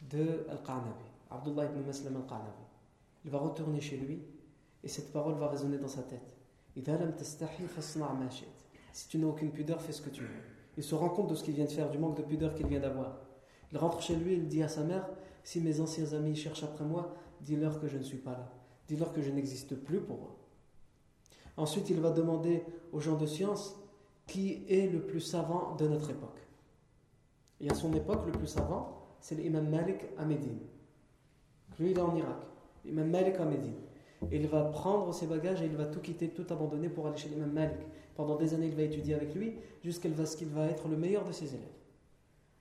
de Al-Qanabi, Abdullah ibn Maslam Al-Qanabi. Il va retourner chez lui et cette parole va résonner dans sa tête. Si tu n'as aucune pudeur, fais ce que tu veux. Il se rend compte de ce qu'il vient de faire, du manque de pudeur qu'il vient d'avoir. Il rentre chez lui et il dit à sa mère Si mes anciens amis cherchent après moi, dis-leur que je ne suis pas là. Dis-leur que je n'existe plus pour eux. Ensuite, il va demander aux gens de science qui est le plus savant de notre époque? Et à son époque, le plus savant, c'est l'imam Malik à Médine. Lui, il est en Irak. L'imam Malik à Médine. Et il va prendre ses bagages et il va tout quitter, tout abandonner pour aller chez l'imam Malik. Pendant des années, il va étudier avec lui jusqu'à ce qu'il va être le meilleur de ses élèves.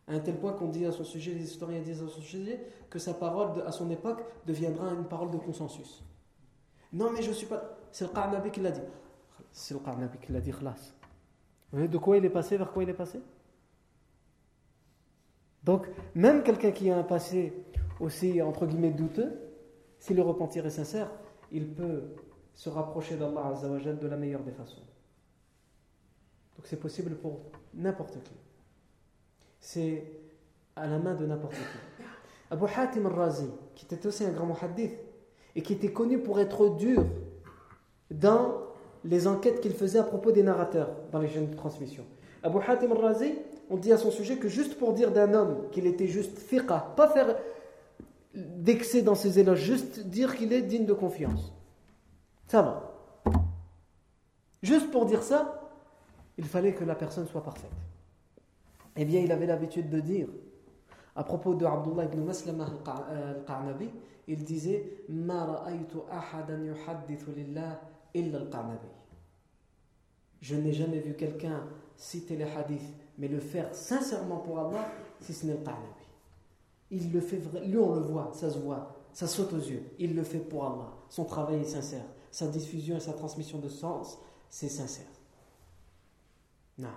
À un tel point qu'on dit à son sujet, les historiens disent à son sujet, que sa parole à son époque deviendra une parole de consensus. Non, mais je ne suis pas. C'est le Qarnabi qui l'a dit. C'est le Qarnabi qui l'a dit. Vous voyez de quoi il est passé, vers quoi il est passé? Donc, même quelqu'un qui a un passé aussi, entre guillemets, douteux, si le repentir est sincère, il peut se rapprocher d'Allah de la meilleure des façons. Donc c'est possible pour n'importe qui. C'est à la main de n'importe qui. Abu Hatim al-Razi, qui était aussi un grand muhaddith, et qui était connu pour être dur dans les enquêtes qu'il faisait à propos des narrateurs dans les chaînes de transmission. Abu Hatim al-Razi, on dit à son sujet que juste pour dire d'un homme qu'il était juste fiqa, pas faire d'excès dans ses éloges, juste dire qu'il est digne de confiance. Ça va. Juste pour dire ça, il fallait que la personne soit parfaite. Eh bien, il avait l'habitude de dire, à propos de Abdullah ibn Maslam al-Qarnabi, il disait Je n'ai jamais vu quelqu'un citer les hadiths, mais le faire sincèrement pour Allah, si ce n'est le Qarnabi. Il le fait, lui on le voit, ça se voit, ça saute aux yeux. Il le fait pour Allah. Son travail est sincère. Sa diffusion et sa transmission de sens, c'est sincère. Non.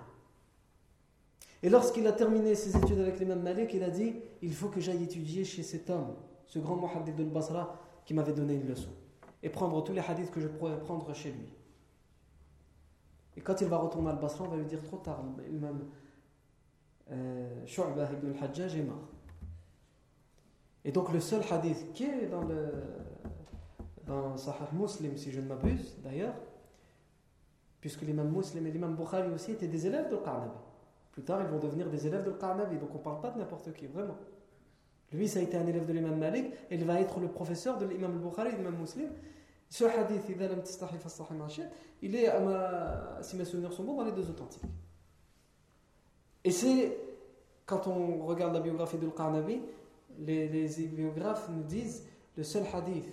Et lorsqu'il a terminé ses études avec l'imam Malik, il a dit Il faut que j'aille étudier chez cet homme, ce grand muhaddith de Basra, qui m'avait donné une leçon, et prendre tous les hadiths que je pourrais prendre chez lui. Et quand il va retourner à Basra, on va lui dire trop tard L'imam Shu'bah ibn al-Hajjaj est mort. Et donc le seul hadith qui est dans le dans Sahih Muslim, si je ne m'abuse d'ailleurs, puisque l'imam Muslim et l'imam Bukhari aussi étaient des élèves de Qarnabi. Plus tard, ils vont devenir des élèves de Qarnabi, donc on ne parle pas de n'importe qui, vraiment. Lui, ça a été un élève de l'imam Malik, et il va être le professeur de l'imam Bukhari et de l'imam Muslim. Ce hadith, il est, si mes souvenirs sont bons, dans les deux authentiques. Et c'est, quand on regarde la biographie de Qarnabi, les, les biographes nous disent le seul hadith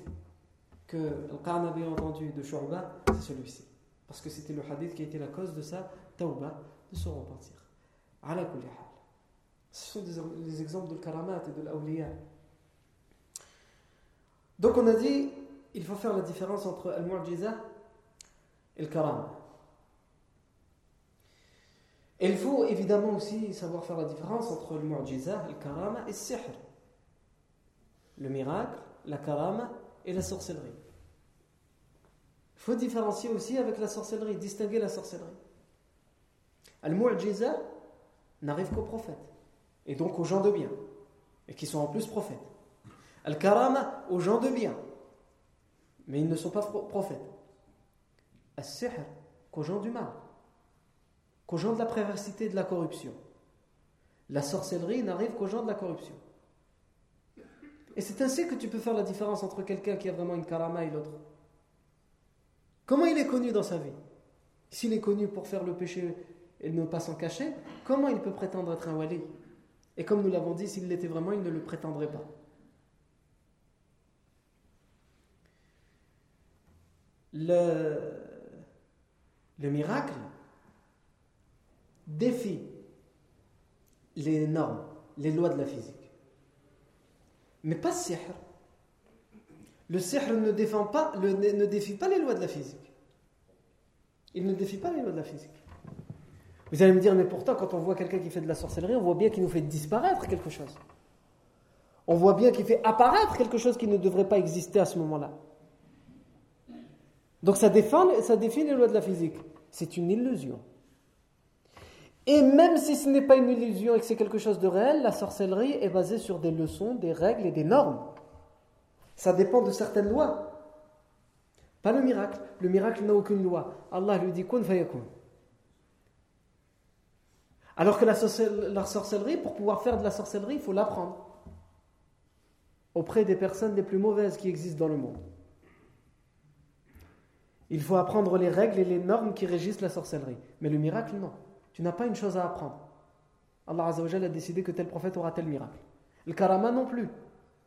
que Al-Qarnabi a entendu de Shu'ba, c'est celui-ci parce que c'était le hadith qui a été la cause de sa tauba, de son repentir. Ce sont des, exemples de karamat et de l'awliya. Donc on a dit, il faut faire la différence entre al-mu'jiza et le. Il faut évidemment aussi savoir faire la différence entre le mu'jiza, le karama et le sihr. le miracle, la karama et la sorcellerie. Il faut différencier aussi avec la sorcellerie, distinguer la sorcellerie. Al-Mu'jiza n'arrive qu'aux prophètes, et donc aux gens de bien, et qui sont en plus prophètes. Al-Karama aux gens de bien, mais ils ne sont pas prophètes. Al-Sihr qu'aux gens du mal, qu'aux gens de la perversité et de la corruption. La sorcellerie n'arrive qu'aux gens de la corruption. Et c'est ainsi que tu peux faire la différence entre quelqu'un qui a vraiment une karama et l'autre. Comment il est connu dans sa vie? S'il est connu pour faire le péché et ne pas s'en cacher, comment il peut prétendre être un wali? Et comme nous l'avons dit, s'il l'était vraiment, il ne le prétendrait pas. Le miracle défie les normes, les lois de la physique. Mais pas sihr. Le sihr ne, défend pas, ne défie pas les lois de la physique. Il ne défie pas les lois de la physique. Vous allez me dire, mais pourtant, quand on voit quelqu'un qui fait de la sorcellerie, on voit bien qu'il nous fait disparaître quelque chose. On voit bien qu'il fait apparaître quelque chose qui ne devrait pas exister à ce moment-là. Donc ça, défend, ça défie les lois de la physique. C'est une illusion. Et même si ce n'est pas une illusion et que c'est quelque chose de réel, la sorcellerie est basée sur des leçons, des règles et des normes. Ça dépend de certaines lois. Pas le miracle. Le miracle n'a aucune loi. Allah lui dit kun fayakun. Alors que la, sorcellerie, pour pouvoir faire de la sorcellerie, il faut l'apprendre auprès des personnes les plus mauvaises qui existent dans le monde. Il faut apprendre les règles et les normes qui régissent la sorcellerie. Mais le miracle, non. Tu n'as pas une chose à apprendre. Allah a décidé que tel prophète aura tel miracle. Le karama non plus.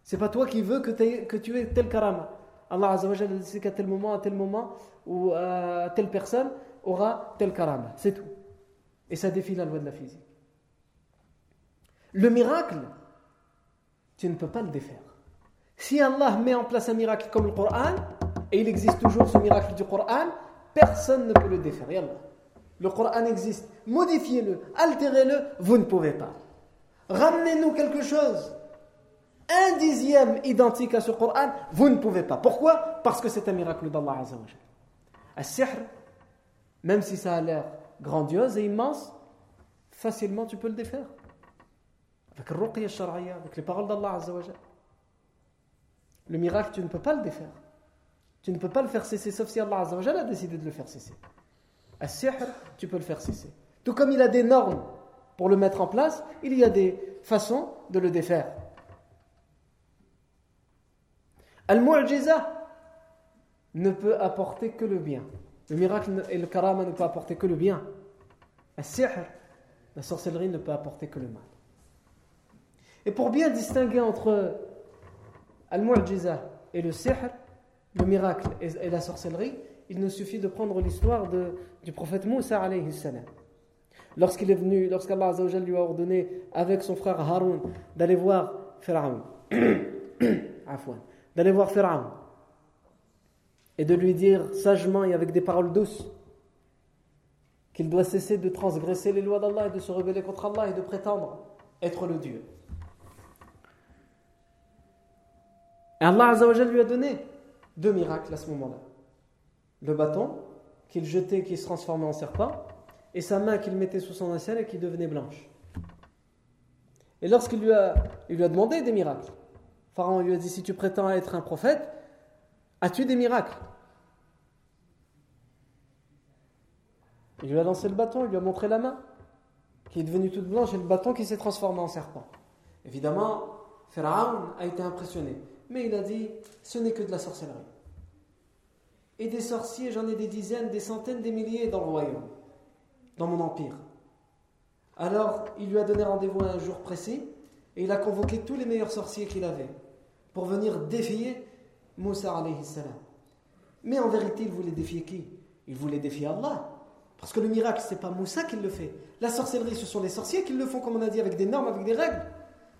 C'est pas toi qui veux que, tu aies tel karama. Allah a décidé qu'à tel moment, à tel moment, ou à telle personne aura tel karama. C'est tout. Et ça défie la loi de la physique. Le miracle, tu ne peux pas le défaire. Si Allah met en place un miracle comme le Coran, et il existe toujours ce miracle du Coran, personne ne peut le défaire. Le Coran existe. Modifiez-le, altérez-le, vous ne pouvez pas. Ramenez-nous quelque chose, un dixième identique à ce Coran, vous ne pouvez pas. Pourquoi? Parce que c'est un miracle d'Allah Azzawajal. Al-sihr, même si ça a l'air grandiose et immense, facilement tu peux le défaire. Avec le avec les paroles d'Allah Azzawajal. Le miracle, tu ne peux pas le défaire. Tu ne peux pas le faire cesser, sauf si Allah Azzawajal a décidé de le faire cesser. Al-sihr, tu peux le faire cesser. Tout comme il a des normes pour le mettre en place, il y a des façons de le défaire. Al-mu'jiza ne peut apporter que le bien. Le miracle et le karama ne peuvent apporter que le bien. Al-sihr, la sorcellerie ne peut apporter que le mal. Et pour bien distinguer entre Al-mu'jiza et le sihr, le miracle et la sorcellerie, il nous suffit de prendre l'histoire du prophète Moussa alayhi. Lorsqu'il est venu, lorsqu'Allah lui a ordonné avec son frère Haroun d'aller voir Pharaon, d'aller voir Pharaon et de lui dire sagement et avec des paroles douces qu'il doit cesser de transgresser les lois d'Allah et de se rebeller contre Allah et de prétendre être le Dieu. Et Allah lui a donné deux miracles à ce moment-là le bâton qu'il jetait, qui se transformait en serpent, et sa main qu'il mettait sous son assiette et qui devenait blanche. Et lorsqu'il lui a, lui a demandé des miracles, Pharaon lui a dit Si tu prétends être un prophète, as-tu des miracles? Il lui a lancé le bâton, il lui a montré la main, qui est devenue toute blanche, et le bâton qui s'est transformé en serpent. Évidemment, Pharaon a été impressionné, mais il a dit Ce n'est que de la sorcellerie. Et des sorciers, j'en ai des dizaines, des centaines, des milliers dans le royaume, dans mon empire. Alors, il lui a donné rendez-vous un jour précis, et il a convoqué tous les meilleurs sorciers qu'il avait, pour venir défier Moussa alayhi salam. Mais en vérité, il voulait défier qui? Il voulait défier Allah. Parce que le miracle, ce n'est pas Moussa qui le fait. La sorcellerie, ce sont les sorciers qui le font, comme on a dit, avec des normes, avec des règles.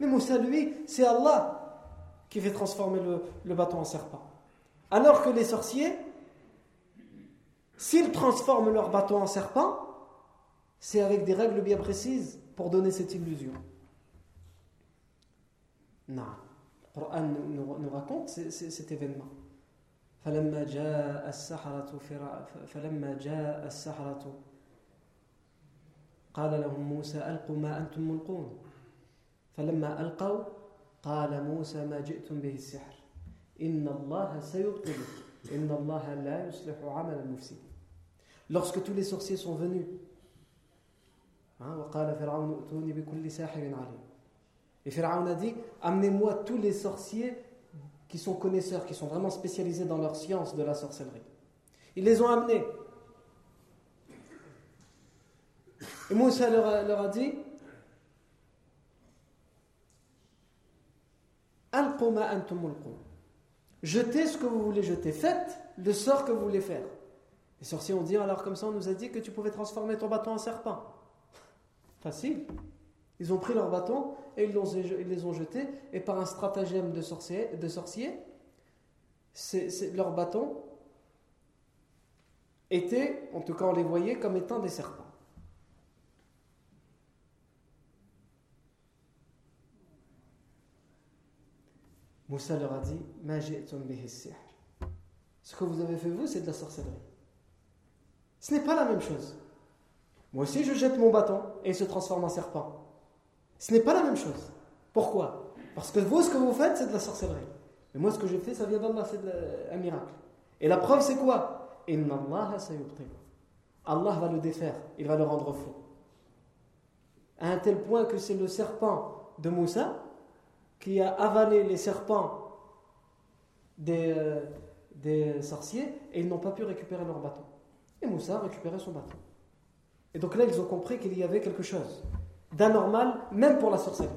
Mais Moussa, lui, c'est Allah qui fait transformer le, le bâton en serpent. Alors que les sorciers, S'ils transforment leur bâton en serpent, c'est avec des règles bien précises pour donner cette illusion. Non. Coran nous, nous raconte cet événement. فلما جاء السحرة فلما جاء السحرة قال لهم موسى ألقوا ما أنتم ملقون فلما ألقوا قال موسى ما جئتم به السحر إن الله سيبطله Lorsque tous les sorciers sont venus, hein, et Pharaon a dit Amenez-moi tous les sorciers qui sont connaisseurs, qui sont vraiment spécialisés dans leur science de la sorcellerie. Ils les ont amenés. Et Moussa leur a, leur a dit Jetez ce que vous voulez jeter. Faites le sort que vous voulez faire. Les sorciers ont dit alors comme ça, on nous a dit que tu pouvais transformer ton bâton en serpent. Facile. Ils ont pris leur bâton et ils, les ont jetés. Et par un stratagème de sorciers, de sorciers leur bâton était, en tout cas on les voyait comme étant des serpents. Moussa leur a dit Ce que vous avez fait vous, c'est de la sorcellerie. Ce n'est pas la même chose. Moi aussi, je jette mon bâton et il se transforme en serpent. Ce n'est pas la même chose. Pourquoi? Parce que vous, ce que vous faites, c'est de la sorcellerie. Mais moi, ce que je fais, ça vient d'Allah, c'est un miracle. Et la preuve, c'est quoi? Allah va le défaire, il va le rendre faux. À un tel point que c'est le serpent de Moussa qui a avalé les serpents des, euh, des sorciers et ils n'ont pas pu récupérer leur bâton. Et Moussa a récupéré son bâton. Et donc là, ils ont compris qu'il y avait quelque chose d'anormal, même pour la sorcellerie.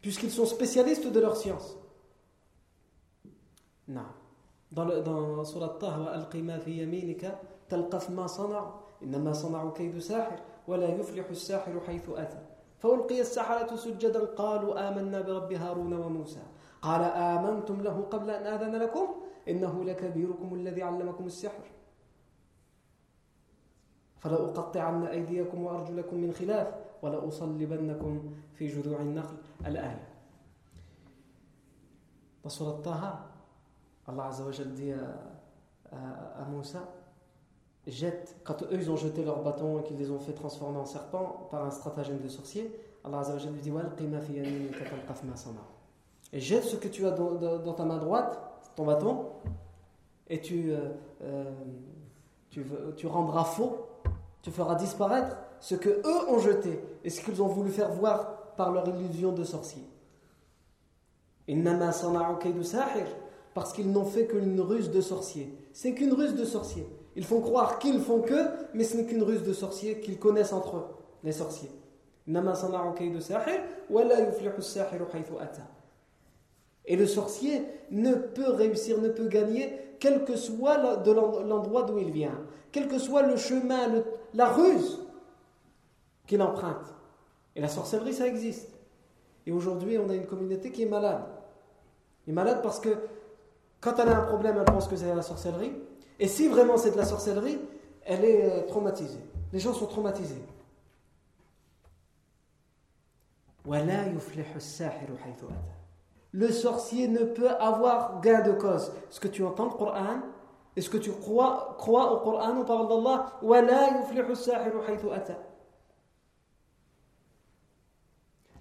Puisqu'ils sont spécialistes de leur science. Non. Dans, le, dans Surat Taha, Al-Qima fi yaminika, talqaf ma sana'u, innama sana'u kaydu sahir, wa la yuflihu sahiru haythu ata. فألقي السحرة سجدا. قالوا آمنا برب هارون وموسى. قال آمنتم له قبل أن آذن لكم؟ إنه لكبيركم الذي علمكم السحر. فلأقطعن أيديكم وأرجلكم من خلاف ولأصلبنكم في جذوع النخل. الآية Dans Surat Taha, Allah Azzawajal dit à, à, à Moussa jette, quand eux ils ont jeté leur bâton et qu'ils les ont fait transformer en serpent par un stratagème de sorcier, Allah lui dit Et jette ce que tu as dans, ta main droite, ton bâton, et tu, euh, euh, tu, tu rendras faux tu feras disparaître ce que eux ont jeté et ce qu'ils ont voulu faire voir par leur illusion de sorcier. Parce qu'ils n'ont fait qu'une ruse de sorcier. C'est qu'une ruse de sorcier. Ils font croire qu'ils font que, mais ce n'est qu'une ruse de sorcier qu'ils connaissent entre eux, les sorciers. Et le sorcier ne peut réussir, ne peut gagner, quel que soit l'endroit d'où il vient, quel que soit le chemin, la ruse qu'il emprunte. Et la sorcellerie, ça existe. Et aujourd'hui, on a une communauté qui est malade. Elle est malade parce que quand elle a un problème, elle pense que c'est la sorcellerie. Et si vraiment c'est de la sorcellerie, elle est euh, traumatisée. Les gens sont traumatisés. Le sorcier ne peut avoir gain de cause. Est-ce que tu entends le Coran Est-ce que tu crois, crois au Coran, aux paroles d'Allah?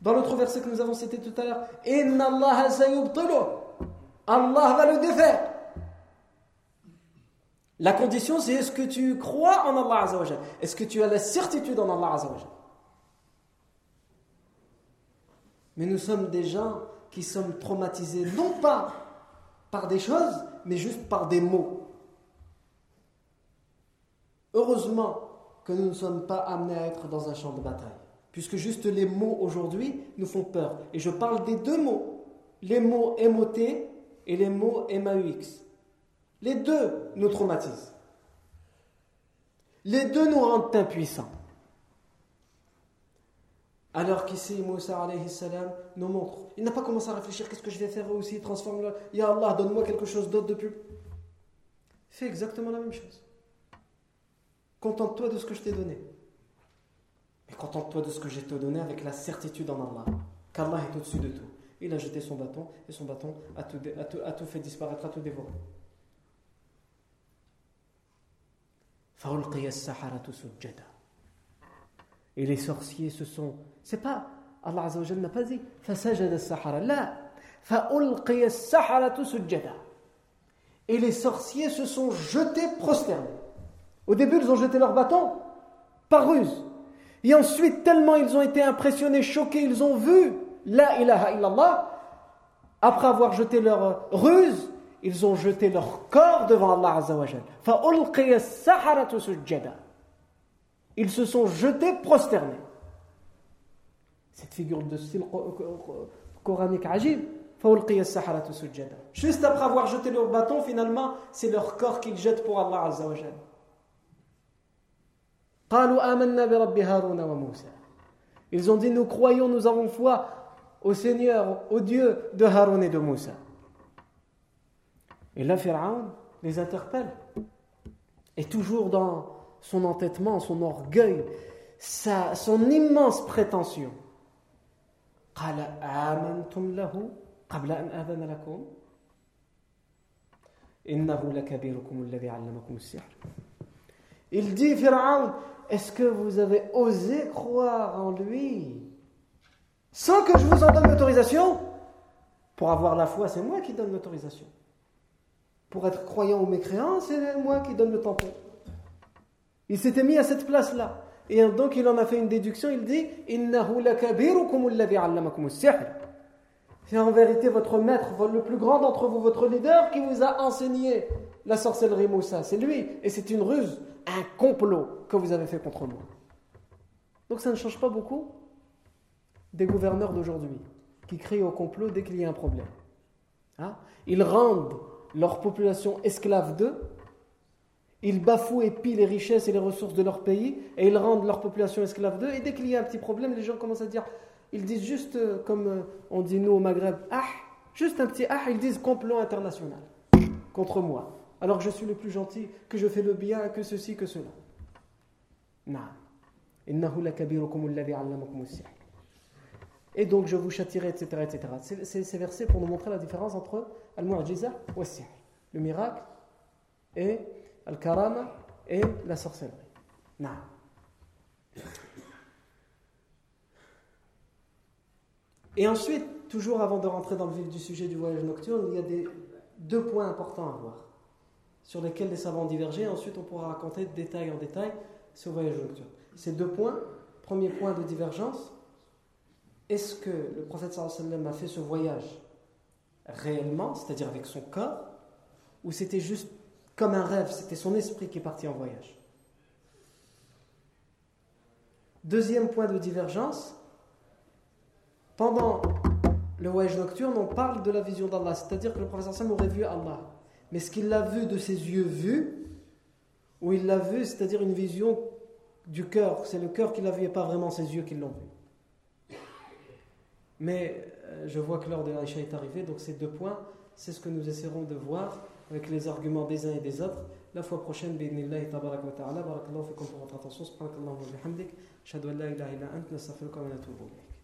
Dans l'autre verset que nous avons cité tout à l'heure, Allah va le défaire. La condition, c'est est-ce que tu crois en Allah Est-ce que tu as la certitude en Allah Mais nous sommes des gens qui sommes traumatisés non pas par des choses, mais juste par des mots. Heureusement que nous ne sommes pas amenés à être dans un champ de bataille, puisque juste les mots aujourd'hui nous font peur. Et je parle des deux mots, les mots MOT et les mots MAUX. Les deux nous traumatisent. Les deux nous rendent impuissants. Alors qu'ici, Moussa nous montre. Il n'a pas commencé à réfléchir qu'est-ce que je vais faire aussi, transforme-le. Ya Allah, donne-moi quelque chose d'autre de plus. Fais exactement la même chose. Contente-toi de ce que je t'ai donné. Mais contente-toi de ce que je t'ai donné avec la certitude en Allah. Qu'Allah est au-dessus de tout. Il a jeté son bâton et son bâton a tout, fait disparaître, a tout dévoré. Et les sorciers se sont. C'est pas. Allah Azzawajal n'a pas dit. Et les sorciers se sont jetés prosternés. Au début, ils ont jeté leur bâton par ruse. Et ensuite, tellement ils ont été impressionnés, choqués, ils ont vu la ilaha illallah. Après avoir jeté leur ruse, ils ont jeté leur corps devant Allah Azzawajal. Ils se sont jetés prosternés. Cette figure de style coranique agib. Juste après avoir jeté leur bâton, finalement, c'est leur corps qu'ils jettent pour Allah Azzawajal. Ils ont dit nous croyons, nous avons foi au Seigneur, au Dieu de Harun et de Moussa. Et là, Pharaon les interpelle. Et toujours dans son entêtement, son orgueil, sa, son immense prétention. Il dit, Pharaon, est-ce que vous avez osé croire en lui sans que je vous en donne l'autorisation? Pour avoir la foi, c'est moi qui donne l'autorisation. Pour être croyant ou mécréant, c'est moi qui donne le tampon. Il s'était mis à cette place-là. Et donc il en a fait une déduction, il dit C'est en vérité votre maître, le plus grand d'entre vous, votre leader qui vous a enseigné la sorcellerie Moussa. C'est lui. Et c'est une ruse, un complot que vous avez fait contre moi. Donc ça ne change pas beaucoup des gouverneurs d'aujourd'hui qui crient au complot dès qu'il y a un problème. Hein? Ils rendent leur population esclave d'eux, ils bafouent et pillent les richesses et les ressources de leur pays, et ils rendent leur population esclave d'eux, et dès qu'il y a un petit problème, les gens commencent à dire, ils disent juste, euh, comme euh, on dit nous au Maghreb, ah, juste un petit ah, ils disent complot international contre moi, alors que je suis le plus gentil, que je fais le bien, que ceci, que cela. Non. Et donc je vous châtirai, etc. etc. C'est ces versets pour nous montrer la différence entre al-mu'jiza et le miracle et al-karama et la sorcellerie. Non. Et ensuite, toujours avant de rentrer dans le vif du sujet du voyage nocturne, il y a des, deux points importants à voir, sur lesquels les savants divergent. Ensuite, on pourra raconter détail en détail ce voyage nocturne. Ces deux points, premier point de divergence, est-ce que le prophète sallam a fait ce voyage réellement, c'est-à-dire avec son corps, ou c'était juste comme un rêve, c'était son esprit qui est parti en voyage? Deuxième point de divergence, pendant le voyage nocturne, on parle de la vision d'Allah, c'est-à-dire que le prophète sallam aurait vu Allah. Mais ce qu'il a vu de ses yeux vus, ou il l'a vu, c'est-à-dire une vision du cœur, c'est le cœur qui l'a vu et pas vraiment ses yeux qui l'ont vu. Mais euh, je vois que l'heure de l'Aïcha est arrivée, donc ces deux points, c'est ce que nous essaierons de voir avec les arguments des uns et des autres. La fois prochaine, bi'idnillahi tabarak wa ta'ala, barakallahu fikum pour votre attention, subhanakallahu wa bihamdik, shadu an la ilaha ant,